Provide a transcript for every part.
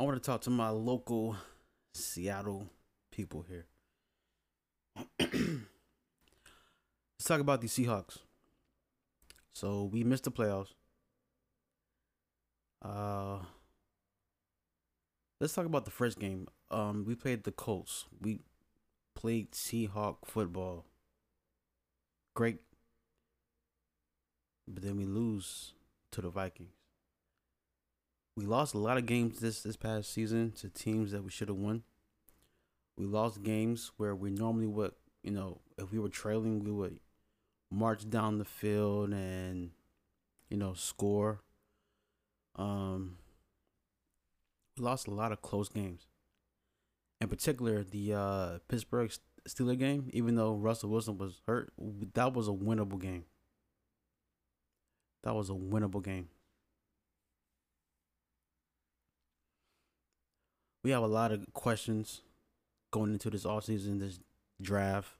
I want to talk to my local Seattle people here. Let's talk about the Seahawks. So we missed the playoffs. Uh let's talk about the first game. Um we played the Colts. We played Seahawk football. Great. But then we lose to the Vikings. We lost a lot of games this this past season to teams that we should have won. We lost games where we normally would, you know, if we were trailing, we would march down the field and you know score. Um, we lost a lot of close games. In particular, the uh, Pittsburgh Steeler game, even though Russell Wilson was hurt, that was a winnable game. That was a winnable game. We have a lot of questions going into this offseason, this draft.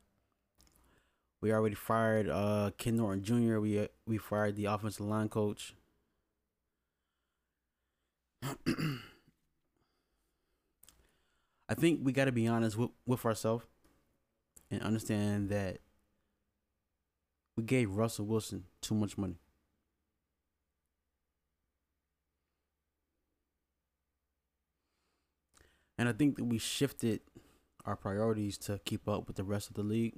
We already fired uh, Ken Norton Jr. We uh, we fired the offensive line coach. I think we got to be honest with, with ourselves and understand that we gave Russell Wilson too much money. And I think that we shifted our priorities to keep up with the rest of the league,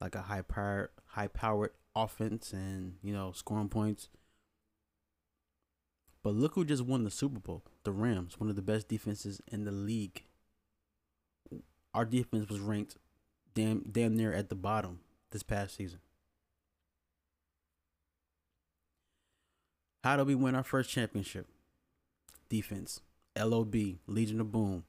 like a high power, high powered offense and you know scoring points. But look who just won the Super Bowl. The Rams, one of the best defenses in the league. Our defense was ranked damn damn near at the bottom this past season. How do we win our first championship? Defense. LOB, Legion of Boom.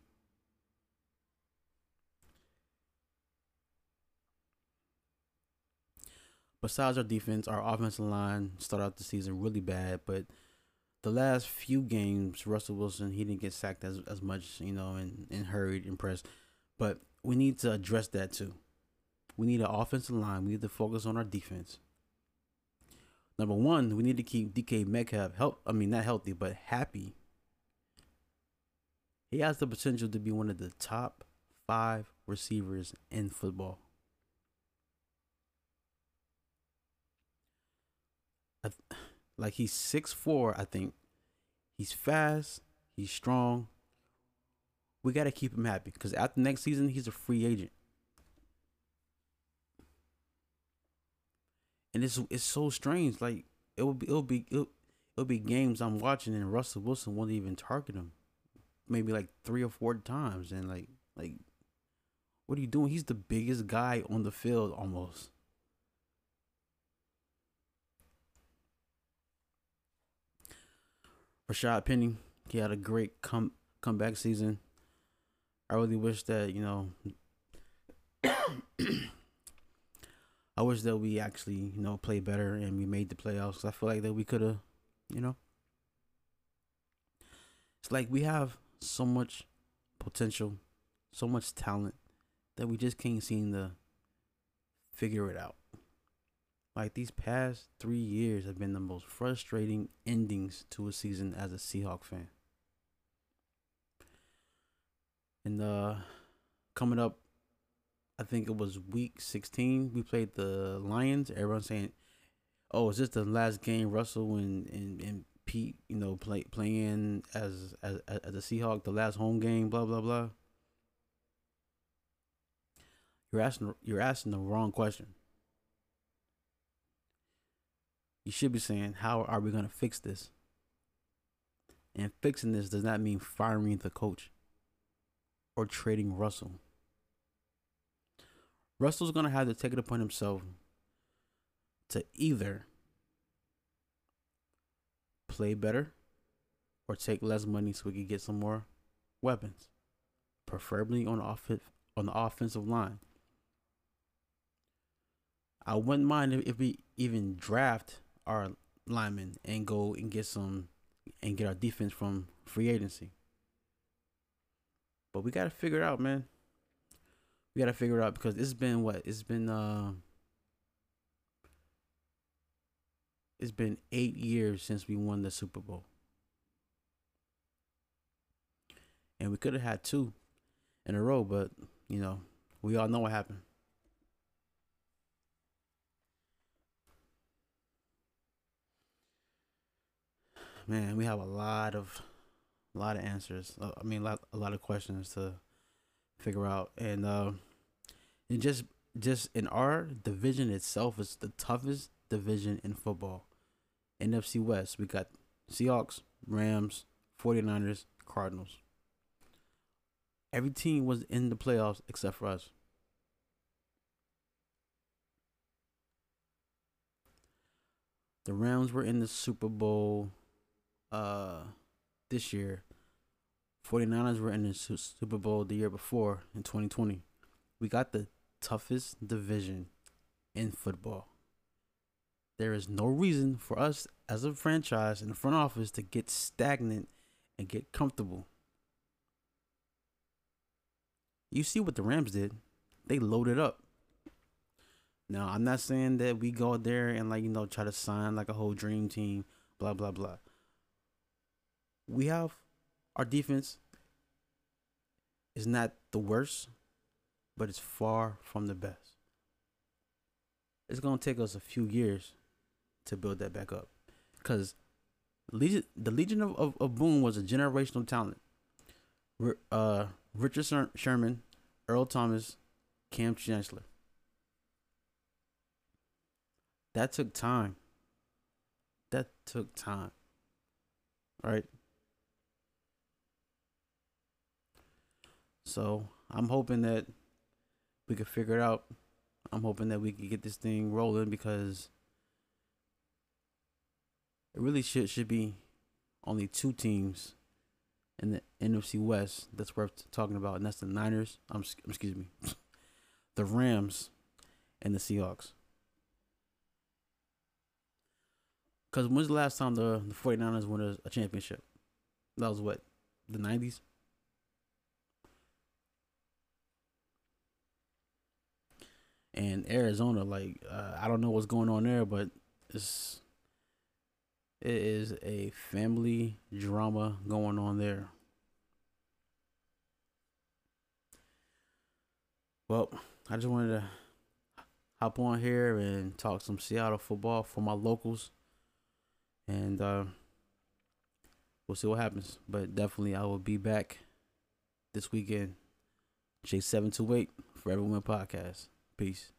Besides our defense, our offensive line started out the season really bad, but the last few games, Russell Wilson he didn't get sacked as as much, you know, and and hurried and pressed. But we need to address that too. We need an offensive line. We need to focus on our defense. Number one, we need to keep DK Metcalf help. I mean, not healthy, but happy. He has the potential to be one of the top five receivers in football. Like he's six four, I think. He's fast. He's strong. We got to keep him happy because after next season, he's a free agent. And it's it's so strange. Like it will be it'll be it'll, it'll be games I'm watching and Russell Wilson won't even target him, maybe like three or four times. And like like, what are you doing? He's the biggest guy on the field almost. Rashaad Penny, he had a great come comeback season. I really wish that you know. I wish that we actually you know play better and we made the playoffs. I feel like that we could have, you know. It's like we have so much potential, so much talent that we just can't seem to figure it out. Like these past three years have been the most frustrating endings to a season as a Seahawk fan. And uh coming up, I think it was week sixteen, we played the Lions. Everyone's saying, Oh, is this the last game Russell and, and, and Pete, you know, play playing as as as a Seahawk, the last home game, blah blah blah. You're asking you're asking the wrong question you should be saying, how are we going to fix this? And fixing this does not mean firing the coach or trading Russell. Russell's going to have to take it upon himself to either play better or take less money so we can get some more weapons, preferably on off- on the offensive line. I wouldn't mind if we even draft our linemen and go and get some and get our defense from free agency. But we gotta figure it out, man. We gotta figure it out because it's been what? It's been uh it's been eight years since we won the Super Bowl. and we could have had two in a row, but you know, we all know what happened. Man, we have a lot of, a lot of answers. Uh, I mean, a lot, a lot of questions to figure out, and uh, and just just in our division itself is the toughest division in football. NFC West, we got Seahawks, Rams, 49ers, Cardinals. Every team was in the playoffs except for us. The Rams were in the Super Bowl uh this year. 49ers were in the Super Bowl the year before in 2020. We got the toughest division in football. There is no reason for us as a franchise in the front office to get stagnant and get comfortable. You see what the Rams did. They loaded up. Now, I'm not saying that we go there and like, you know, try to sign like a whole dream team, blah blah blah. We have our defense is not the worst, but it's far from the best. It's gonna take us a few years to build that back up, because Legion, the Legion of, of, of Boom was a generational talent. Uh, Richard Sherman, Earl Thomas, Kam Chancellor. That took time. That took time. All right. So I'm hoping that we could figure it out. I'm hoping that we could get this thing rolling because it really should should be only two teams in the NFC West that's worth talking about, and that's the Niners. I'm excuse me, the Rams, and the Seahawks. Because when's the last time the, the 49ers won a, a championship? That was what? The 90s? And Arizona, like uh, I don't know what's going on there, but it's it is a family drama going on there. Well, I just wanted to hop on here and talk some Seattle football for my locals, and uh, we'll see what happens. But definitely, I will be back this weekend. J seven two eight for Everyone Podcast. Peace.